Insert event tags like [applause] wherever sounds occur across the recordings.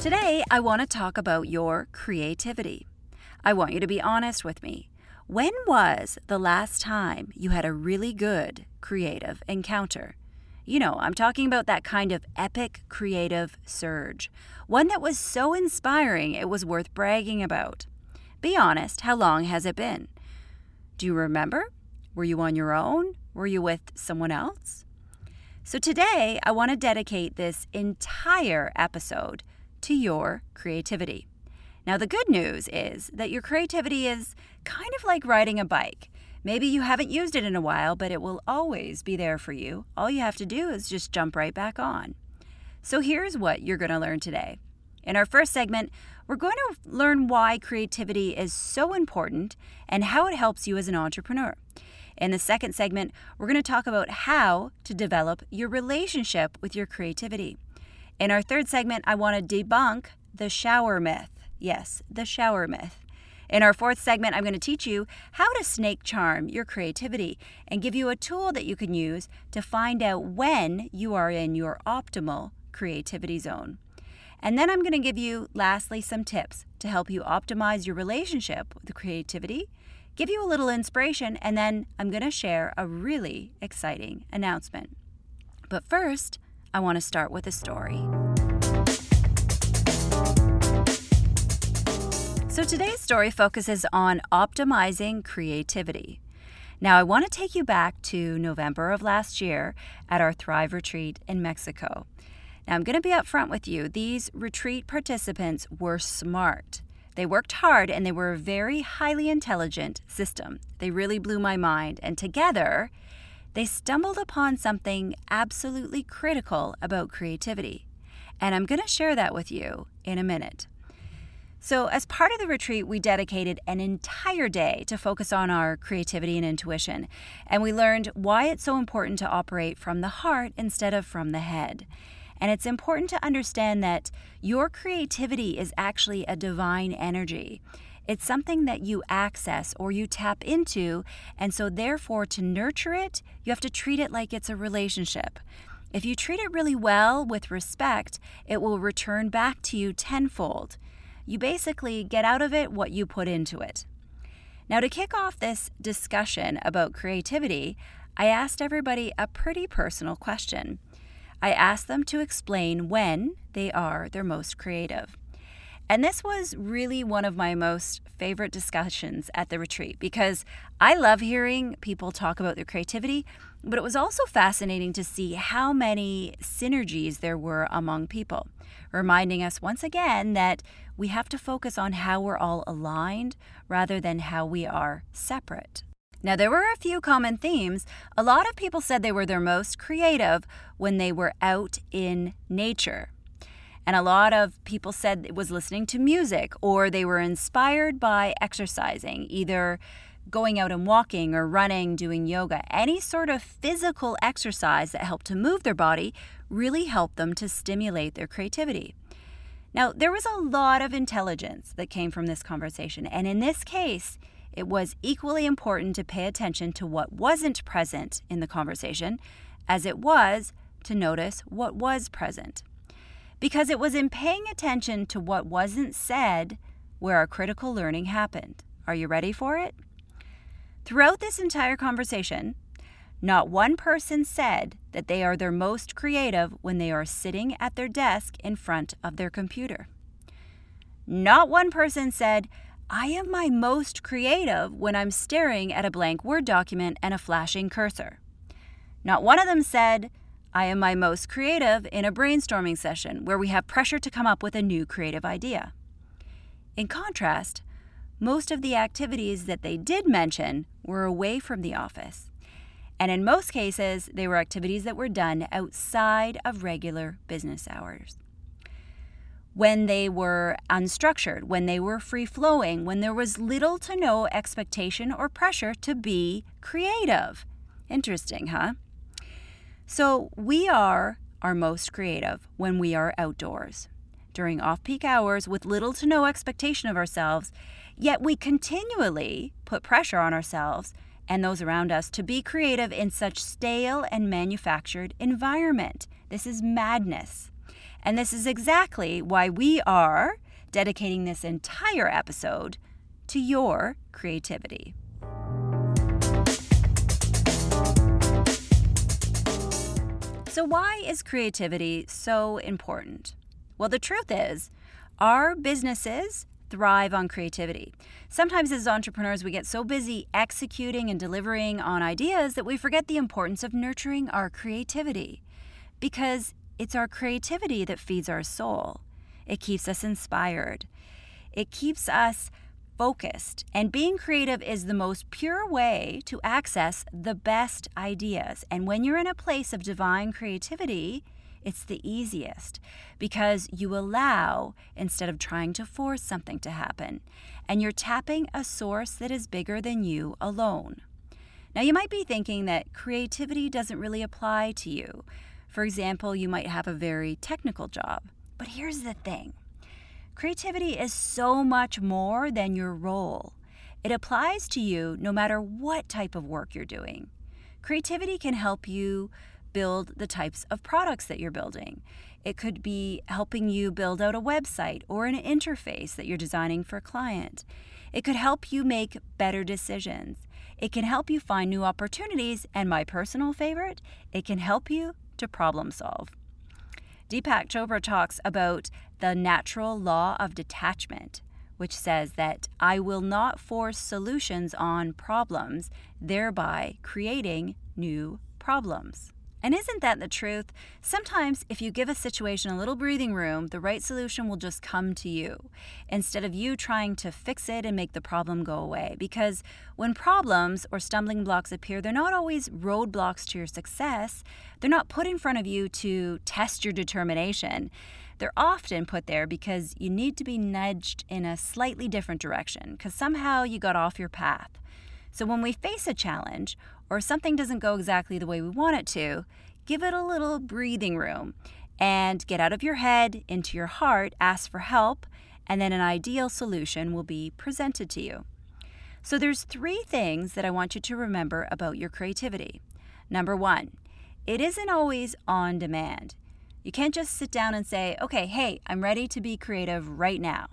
Today, I want to talk about your creativity. I want you to be honest with me. When was the last time you had a really good creative encounter? You know, I'm talking about that kind of epic creative surge, one that was so inspiring it was worth bragging about. Be honest, how long has it been? Do you remember? Were you on your own? Were you with someone else? So today, I want to dedicate this entire episode to your creativity. Now, the good news is that your creativity is kind of like riding a bike. Maybe you haven't used it in a while, but it will always be there for you. All you have to do is just jump right back on. So, here's what you're going to learn today. In our first segment, we're going to learn why creativity is so important and how it helps you as an entrepreneur. In the second segment, we're going to talk about how to develop your relationship with your creativity. In our third segment, I want to debunk the shower myth. Yes, the shower myth. In our fourth segment, I'm going to teach you how to snake charm your creativity and give you a tool that you can use to find out when you are in your optimal creativity zone. And then I'm going to give you, lastly, some tips to help you optimize your relationship with creativity, give you a little inspiration, and then I'm going to share a really exciting announcement. But first, I want to start with a story. So today's story focuses on optimizing creativity. Now, I want to take you back to November of last year at our Thrive retreat in Mexico. Now, I'm going to be upfront with you. These retreat participants were smart. They worked hard and they were a very highly intelligent system. They really blew my mind. And together, they stumbled upon something absolutely critical about creativity. And I'm going to share that with you in a minute. So, as part of the retreat, we dedicated an entire day to focus on our creativity and intuition. And we learned why it's so important to operate from the heart instead of from the head. And it's important to understand that your creativity is actually a divine energy. It's something that you access or you tap into. And so, therefore, to nurture it, you have to treat it like it's a relationship. If you treat it really well with respect, it will return back to you tenfold. You basically get out of it what you put into it. Now, to kick off this discussion about creativity, I asked everybody a pretty personal question. I asked them to explain when they are their most creative. And this was really one of my most favorite discussions at the retreat because I love hearing people talk about their creativity, but it was also fascinating to see how many synergies there were among people, reminding us once again that we have to focus on how we're all aligned rather than how we are separate. Now, there were a few common themes. A lot of people said they were their most creative when they were out in nature. And a lot of people said it was listening to music or they were inspired by exercising, either going out and walking or running, doing yoga. Any sort of physical exercise that helped to move their body really helped them to stimulate their creativity. Now, there was a lot of intelligence that came from this conversation, and in this case, it was equally important to pay attention to what wasn't present in the conversation as it was to notice what was present because it was in paying attention to what wasn't said where our critical learning happened. Are you ready for it? Throughout this entire conversation, not one person said that they are their most creative when they are sitting at their desk in front of their computer. Not one person said, I am my most creative when I'm staring at a blank Word document and a flashing cursor. Not one of them said, I am my most creative in a brainstorming session where we have pressure to come up with a new creative idea. In contrast, most of the activities that they did mention were away from the office. And in most cases, they were activities that were done outside of regular business hours. When they were unstructured, when they were free flowing, when there was little to no expectation or pressure to be creative. Interesting, huh? So, we are our most creative when we are outdoors, during off peak hours with little to no expectation of ourselves, yet we continually put pressure on ourselves and those around us to be creative in such stale and manufactured environment. This is madness. And this is exactly why we are dedicating this entire episode to your creativity. So, why is creativity so important? Well, the truth is, our businesses thrive on creativity. Sometimes, as entrepreneurs, we get so busy executing and delivering on ideas that we forget the importance of nurturing our creativity. Because it's our creativity that feeds our soul, it keeps us inspired, it keeps us focused. And being creative is the most pure way to access the best ideas. And when you're in a place of divine creativity, it's the easiest because you allow instead of trying to force something to happen. And you're tapping a source that is bigger than you alone. Now, you might be thinking that creativity doesn't really apply to you. For example, you might have a very technical job. But here's the thing creativity is so much more than your role. It applies to you no matter what type of work you're doing. Creativity can help you build the types of products that you're building. It could be helping you build out a website or an interface that you're designing for a client. It could help you make better decisions. It can help you find new opportunities, and my personal favorite, it can help you to problem solve. Deepak Chopra talks about the natural law of detachment, which says that I will not force solutions on problems, thereby creating new problems. And isn't that the truth? Sometimes, if you give a situation a little breathing room, the right solution will just come to you instead of you trying to fix it and make the problem go away. Because when problems or stumbling blocks appear, they're not always roadblocks to your success. They're not put in front of you to test your determination. They're often put there because you need to be nudged in a slightly different direction because somehow you got off your path. So when we face a challenge or something doesn't go exactly the way we want it to, give it a little breathing room and get out of your head into your heart, ask for help, and then an ideal solution will be presented to you. So there's three things that I want you to remember about your creativity. Number 1, it isn't always on demand. You can't just sit down and say, "Okay, hey, I'm ready to be creative right now."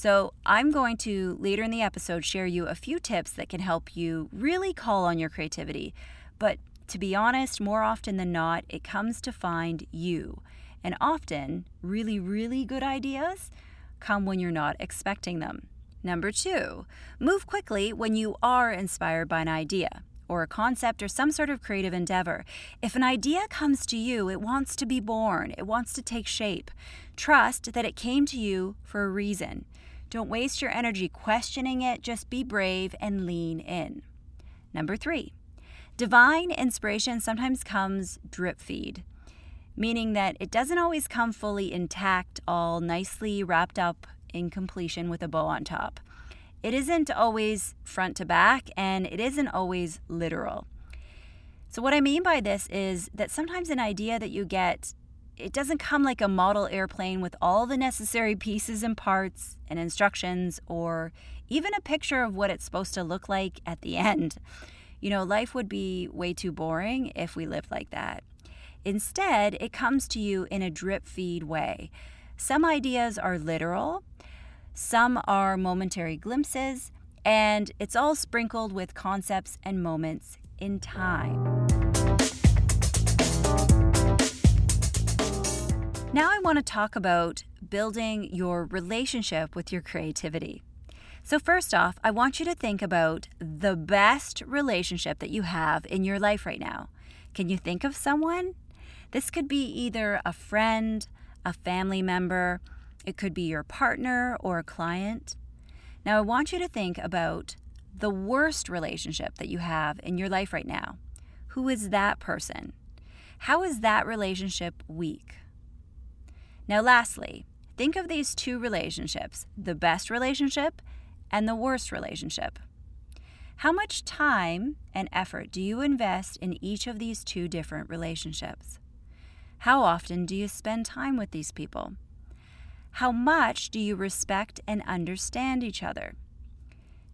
So, I'm going to later in the episode share you a few tips that can help you really call on your creativity. But to be honest, more often than not, it comes to find you. And often, really, really good ideas come when you're not expecting them. Number two, move quickly when you are inspired by an idea or a concept or some sort of creative endeavor. If an idea comes to you, it wants to be born, it wants to take shape. Trust that it came to you for a reason. Don't waste your energy questioning it, just be brave and lean in. Number three, divine inspiration sometimes comes drip feed, meaning that it doesn't always come fully intact, all nicely wrapped up in completion with a bow on top. It isn't always front to back, and it isn't always literal. So, what I mean by this is that sometimes an idea that you get it doesn't come like a model airplane with all the necessary pieces and parts and instructions or even a picture of what it's supposed to look like at the [laughs] end. You know, life would be way too boring if we lived like that. Instead, it comes to you in a drip feed way. Some ideas are literal, some are momentary glimpses, and it's all sprinkled with concepts and moments in time. Now, I want to talk about building your relationship with your creativity. So, first off, I want you to think about the best relationship that you have in your life right now. Can you think of someone? This could be either a friend, a family member, it could be your partner or a client. Now, I want you to think about the worst relationship that you have in your life right now. who is that person? How is that relationship weak? Now, lastly, think of these two relationships the best relationship and the worst relationship. How much time and effort do you invest in each of these two different relationships? How often do you spend time with these people? How much do you respect and understand each other?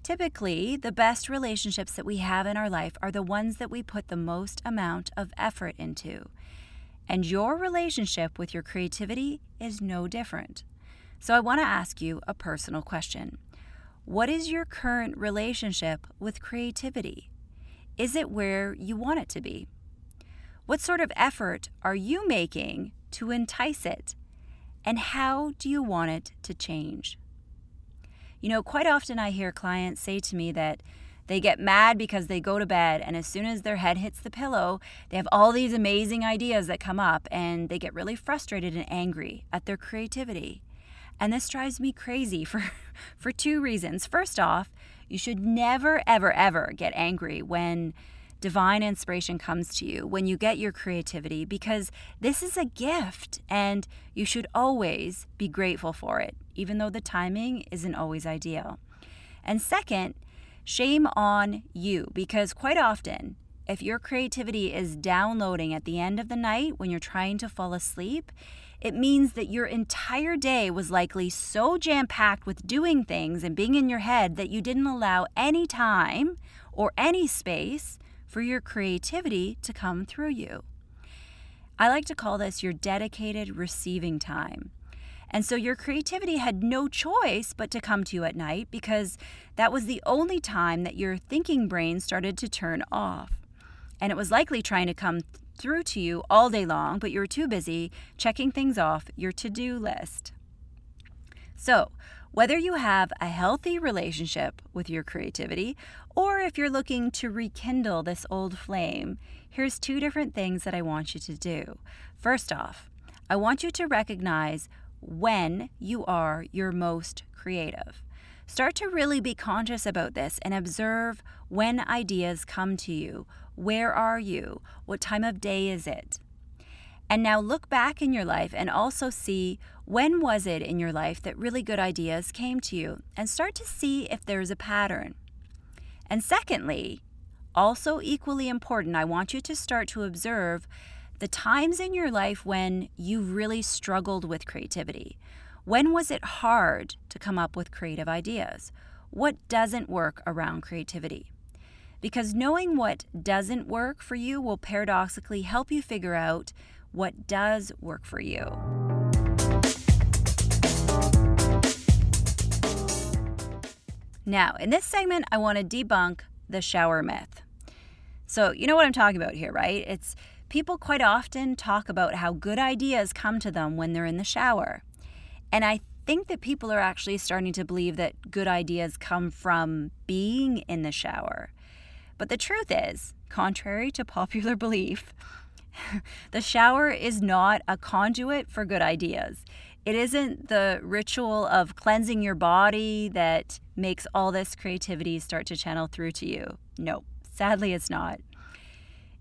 Typically, the best relationships that we have in our life are the ones that we put the most amount of effort into. And your relationship with your creativity is no different. So, I want to ask you a personal question. What is your current relationship with creativity? Is it where you want it to be? What sort of effort are you making to entice it? And how do you want it to change? You know, quite often I hear clients say to me that they get mad because they go to bed, and as soon as their head hits the pillow, they have all these amazing ideas that come up, and they get really frustrated and angry at their creativity. And this drives me crazy for, [laughs] for two reasons. First off, you should never, ever, ever get angry when divine inspiration comes to you, when you get your creativity, because this is a gift and you should always be grateful for it, even though the timing isn't always ideal. And second, shame on you, because quite often, if your creativity is downloading at the end of the night when you're trying to fall asleep, it means that your entire day was likely so jam packed with doing things and being in your head that you didn't allow any time or any space for your creativity to come through you. I like to call this your dedicated receiving time. And so your creativity had no choice but to come to you at night because that was the only time that your thinking brain started to turn off. And it was likely trying to come through to you all day long, but you were too busy checking things off your to do list. So, whether you have a healthy relationship with your creativity or if you're looking to rekindle this old flame, here's two different things that I want you to do. First off, I want you to recognize when you are your most creative. Start to really be conscious about this and observe when ideas come to you. Where are you? What time of day is it? And now look back in your life and also see when was it in your life that really good ideas came to you and start to see if there's a pattern. And secondly, also equally important, I want you to start to observe the times in your life when you really struggled with creativity. When was it hard to come up with creative ideas? What doesn't work around creativity? Because knowing what doesn't work for you will paradoxically help you figure out what does work for you. Now, in this segment, I want to debunk the shower myth. So, you know what I'm talking about here, right? It's people quite often talk about how good ideas come to them when they're in the shower. And I think that people are actually starting to believe that good ideas come from being in the shower. But the truth is, contrary to [laughs] popular belief, [laughs] the shower is not a conduit for good ideas. It isn't the ritual of cleansing your body that makes all this creativity start to channel through to you. No, sadly, it's not.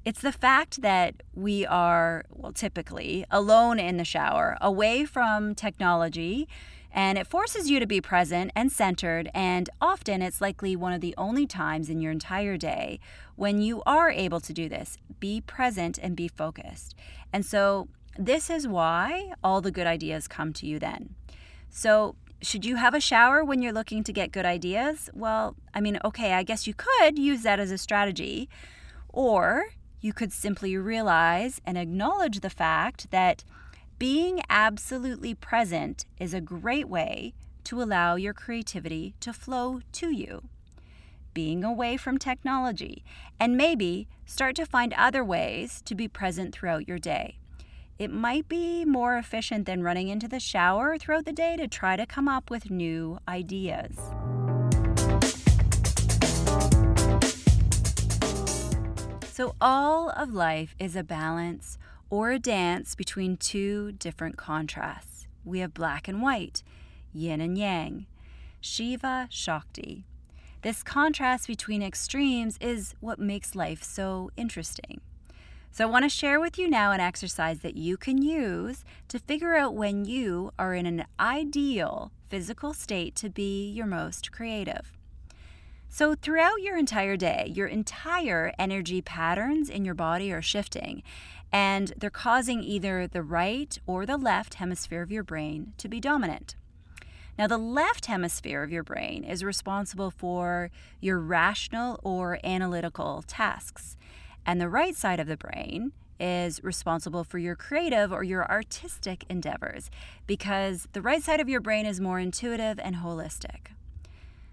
It's the fact that we are, well, typically alone in the shower, away from technology, and it forces you to be present and centered. And often it's likely one of the only times in your entire day when you are able to do this be present and be focused. And so, this is why all the good ideas come to you then. So, should you have a shower when you're looking to get good ideas? Well, I mean, okay, I guess you could use that as a strategy. Or you could simply realize and acknowledge the fact that being absolutely present is a great way to allow your creativity to flow to you. Being away from technology, and maybe start to find other ways to be present throughout your day. It might be more efficient than running into the shower throughout the day to try to come up with new ideas. So, all of life is a balance or a dance between two different contrasts. We have black and white, yin and yang, Shiva, Shakti. This contrast between extremes is what makes life so interesting. So, I want to share with you now an exercise that you can use to figure out when you are in an ideal physical state to be your most creative. So, throughout your entire day, your entire energy patterns in your body are shifting, and they're causing either the right or the left hemisphere of your brain to be dominant. Now, the left hemisphere of your brain is responsible for your rational or analytical tasks. And the right side of the brain is responsible for your creative or your artistic endeavors because the right side of your brain is more intuitive and holistic.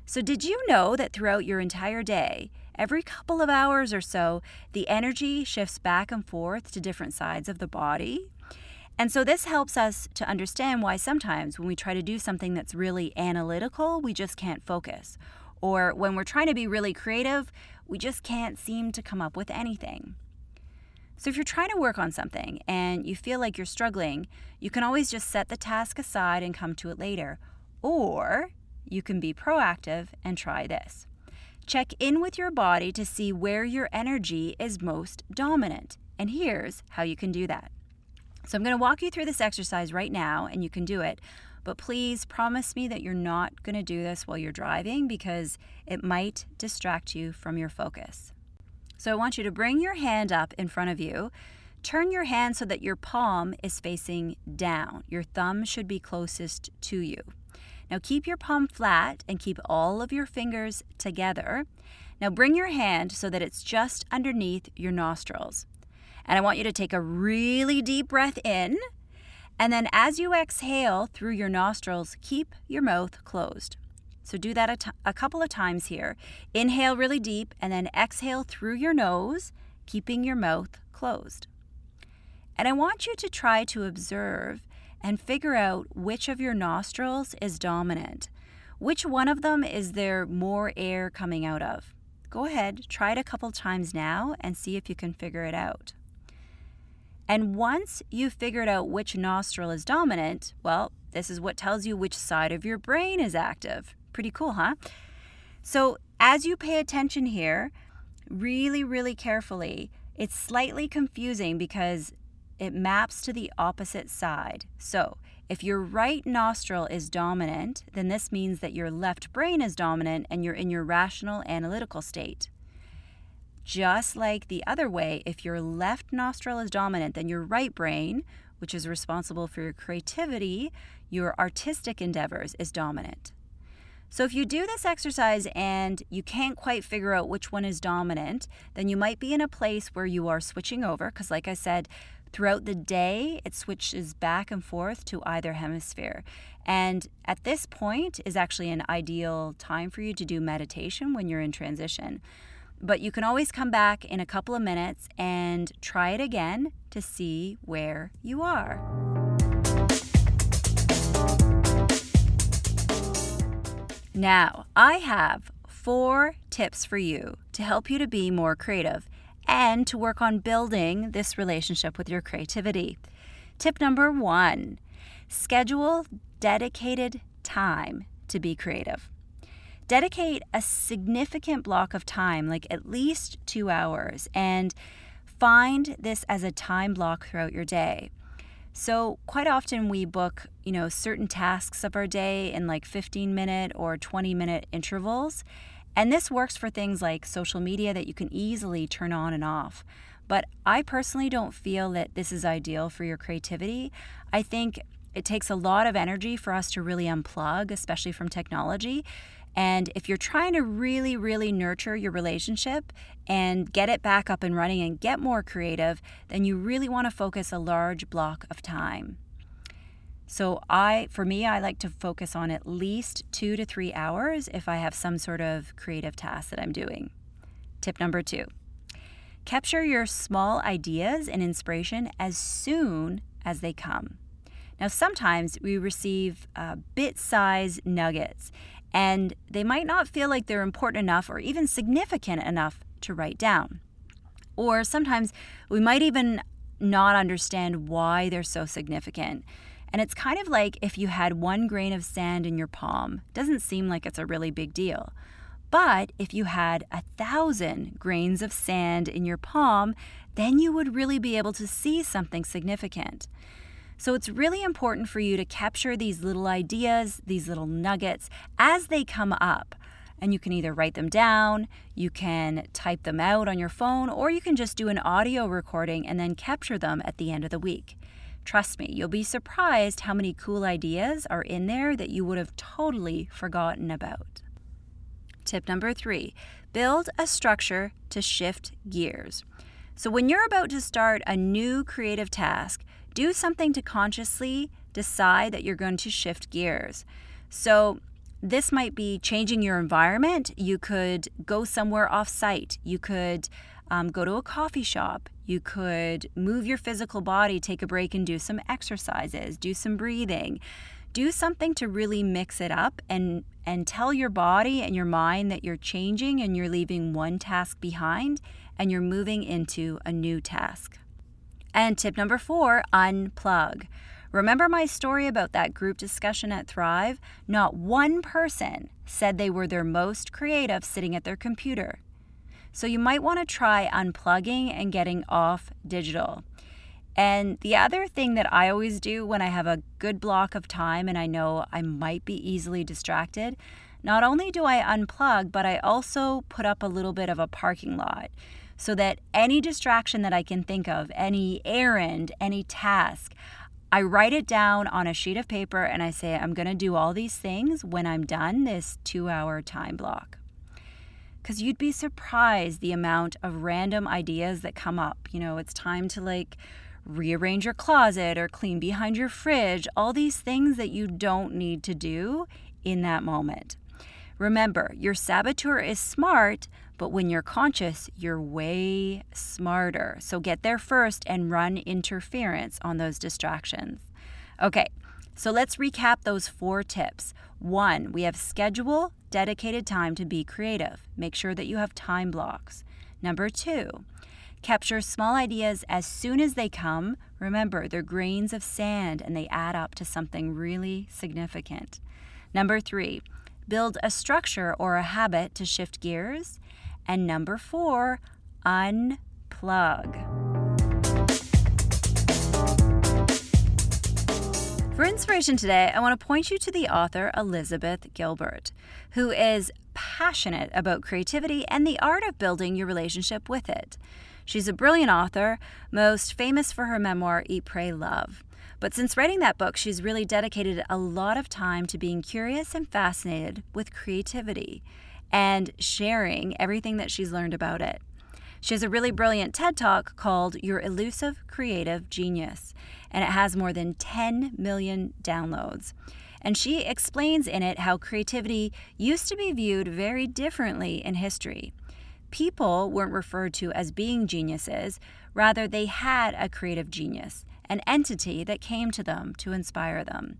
So, did you know that throughout your entire day, every couple of hours or so, the energy shifts back and forth to different sides of the body? And so, this helps us to understand why sometimes when we try to do something that's really analytical, we just can't focus. Or when we're trying to be really creative, we just can't seem to come up with anything. So, if you're trying to work on something and you feel like you're struggling, you can always just set the task aside and come to it later. Or you can be proactive and try this. Check in with your body to see where your energy is most dominant. And here's how you can do that. So, I'm going to walk you through this exercise right now, and you can do it. But please promise me that you're not going to do this while you're driving because it might distract you from your focus. So I want you to bring your hand up in front of you. Turn your hand so that your palm is facing down. Your thumb should be closest to you. Now keep your palm flat and keep all of your fingers together. Now bring your hand so that it's just underneath your nostrils. And I want you to take a really deep breath in and then as you exhale through your nostrils, keep your mouth closed. So do that a, t- a couple of times here. Inhale really deep and then exhale through your nose, keeping your mouth closed. And I want you to try to observe and figure out which of your nostrils is dominant. Which one of them is there more air coming out of? Go ahead, try it a couple times now and see if you can figure it out. And once you've figured out which nostril is dominant, well, this is what tells you which side of your brain is active. Pretty cool, huh? So, as you pay attention here, really, really carefully, it's slightly confusing because it maps to the opposite side. So, if your right nostril is dominant, then this means that your left brain is dominant and you're in your rational analytical state. Just like the other way, if your left nostril is dominant, then your right brain, which is responsible for your creativity, your artistic endeavors, is dominant. So, if you do this exercise and you can't quite figure out which one is dominant, then you might be in a place where you are switching over, because, like I said, throughout the day, it switches back and forth to either hemisphere. And at this point is actually an ideal time for you to do meditation when you're in transition. But you can always come back in a couple of minutes and try it again to see where you are. Now, I have four tips for you to help you to be more creative and to work on building this relationship with your creativity. Tip number one schedule dedicated time to be creative dedicate a significant block of time, like at least two hours, and find this as a time block throughout your day. So, quite often we book, you know, certain tasks of our day in like 15 minute or 20 minute intervals. And this works for things like social media that you can easily turn on and off. But I personally don't feel that this is ideal for your creativity. I think it takes a lot of energy for us to really unplug, especially from technology. And if you're trying to really, really nurture your relationship and get it back up and running and get more creative, then you really want to focus a large block of time. So I for me I like to focus on at least 2 to 3 hours if I have some sort of creative task that I'm doing. Tip number 2. Capture your small ideas and inspiration as soon as they come. Now, sometimes we receive uh, bit sized nuggets, and they might not feel like they're important enough or even significant enough to write down. Or sometimes we might even not understand why they're so significant. And it's kind of like if you had one grain of sand in your palm. Doesn't seem like it's a really big deal. But if you had a thousand grains of sand in your palm, then you would really be able to see something significant. So it's really important for you to capture these little ideas, these little nuggets as they come up. And you can either write them down, you can type them out on your phone, or you can just do an audio recording and then capture them at the end of the week. Trust me, you'll be surprised how many cool ideas are in there that you would have totally forgotten about. Tip number three build a structure to shift gears. So, when you're about to start a new creative task, do something to consciously decide that you're going to shift gears. So, this might be changing your environment. You could go somewhere off site. You could um, go to a coffee shop. You could move your physical body, take a break, and do some exercises, do some breathing. Do something to really mix it up and, and tell your body and your mind that you're changing and you're leaving one task behind and you're moving into a new task. And tip number four unplug. Remember my story about that group discussion at Thrive? Not one person said they were their most creative sitting at their computer. So you might want to try unplugging and getting off digital. And the other thing that I always do when I have a good block of time and I know I might be easily distracted, not only do I unplug, but I also put up a little bit of a parking lot so that any distraction that I can think of, any errand, any task, I write it down on a sheet of paper and I say, I'm going to do all these things when I'm done this two hour time block. Because you'd be surprised the amount of random ideas that come up. You know, it's time to like rearrange your closet or clean behind your fridge, all these things that you don't need to do in that moment. Remember, your saboteur is smart, but when you're conscious, you're way smarter. So get there first and run interference on those distractions. Okay, so let's recap those four tips. One, we have schedule dedicated time to be creative. Make sure that you have time blocks. Number two, capture small ideas as soon as they come. Remember, they're grains of sand and they add up to something really significant. Number three, build a structure or a habit to shift gears. And number four, unplug. For inspiration today, I want to point you to the author Elizabeth Gilbert, who is passionate about creativity and the art of building your relationship with it. She's a brilliant author, most famous for her memoir, Eat, Pray, Love. But since writing that book, she's really dedicated a lot of time to being curious and fascinated with creativity and sharing everything that she's learned about it. She has a really brilliant TED Talk called Your Elusive Creative Genius, and it has more than 10 million downloads. And she explains in it how creativity used to be viewed very differently in history. People weren't referred to as being geniuses, rather, they had a creative genius an entity that came to them to inspire them.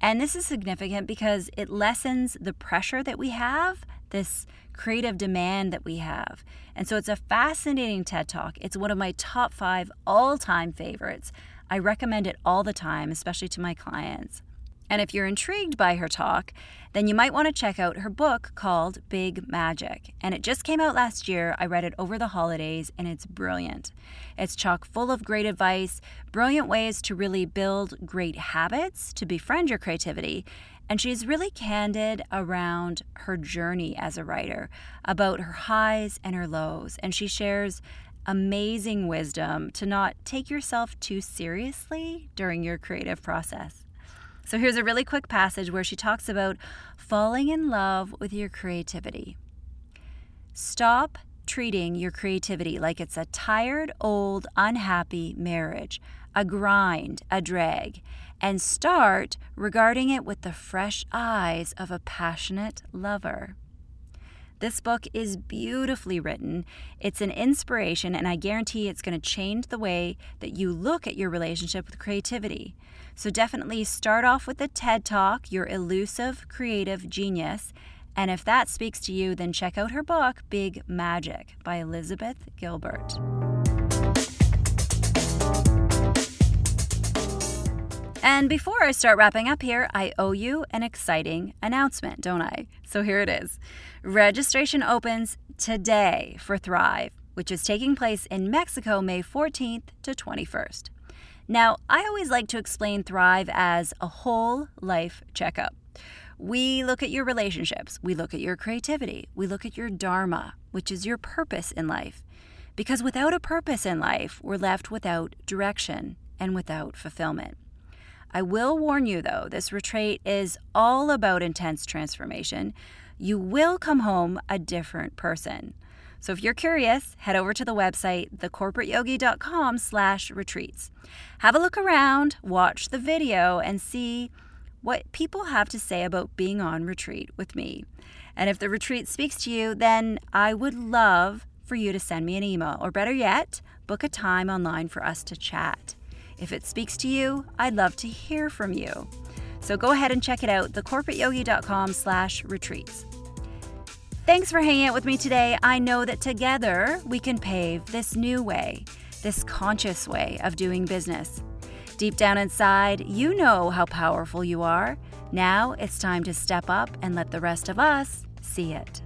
And this is significant because it lessens the pressure that we have, this creative demand that we have. And so it's a fascinating TED Talk. It's one of my top five all time favorites. I recommend it all the time, especially to my clients. And if you're intrigued by her talk, then you might want to check out her book called Big Magic. And it just came out last year. I read it over the holidays and it's brilliant. It's chock full of great advice, brilliant ways to really build great habits to befriend your creativity. And she's really candid around her journey as a writer, about her highs and her lows. And she shares amazing wisdom to not take yourself too seriously during your creative process. So here's a really quick passage where she talks about falling in love with your creativity. Stop treating your creativity like it's a tired, old, unhappy marriage, a grind, a drag, and start regarding it with the fresh eyes of a passionate lover. This book is beautifully written. It's an inspiration, and I guarantee it's going to change the way that you look at your relationship with creativity. So definitely start off with the TED Talk, Your Elusive Creative Genius. And if that speaks to you, then check out her book, Big Magic by Elizabeth Gilbert. And before I start wrapping up here, I owe you an exciting announcement, don't I? So here it is. Registration opens today for Thrive, which is taking place in Mexico May 14th to 21st. Now, I always like to explain Thrive as a whole life checkup. We look at your relationships, we look at your creativity, we look at your dharma, which is your purpose in life. Because without a purpose in life, we're left without direction and without fulfillment. I will warn you though, this retreat is all about intense transformation. You will come home a different person. So if you're curious, head over to the website thecorporateyogi.com slash retreats. Have a look around, watch the video, and see what people have to say about being on retreat with me. And if the retreat speaks to you, then I would love for you to send me an email, or better yet, book a time online for us to chat. If it speaks to you, I'd love to hear from you. So go ahead and check it out, thecorporateyogi.com slash retreats. Thanks for hanging out with me today. I know that together we can pave this new way, this conscious way of doing business. Deep down inside, you know how powerful you are. Now it's time to step up and let the rest of us see it.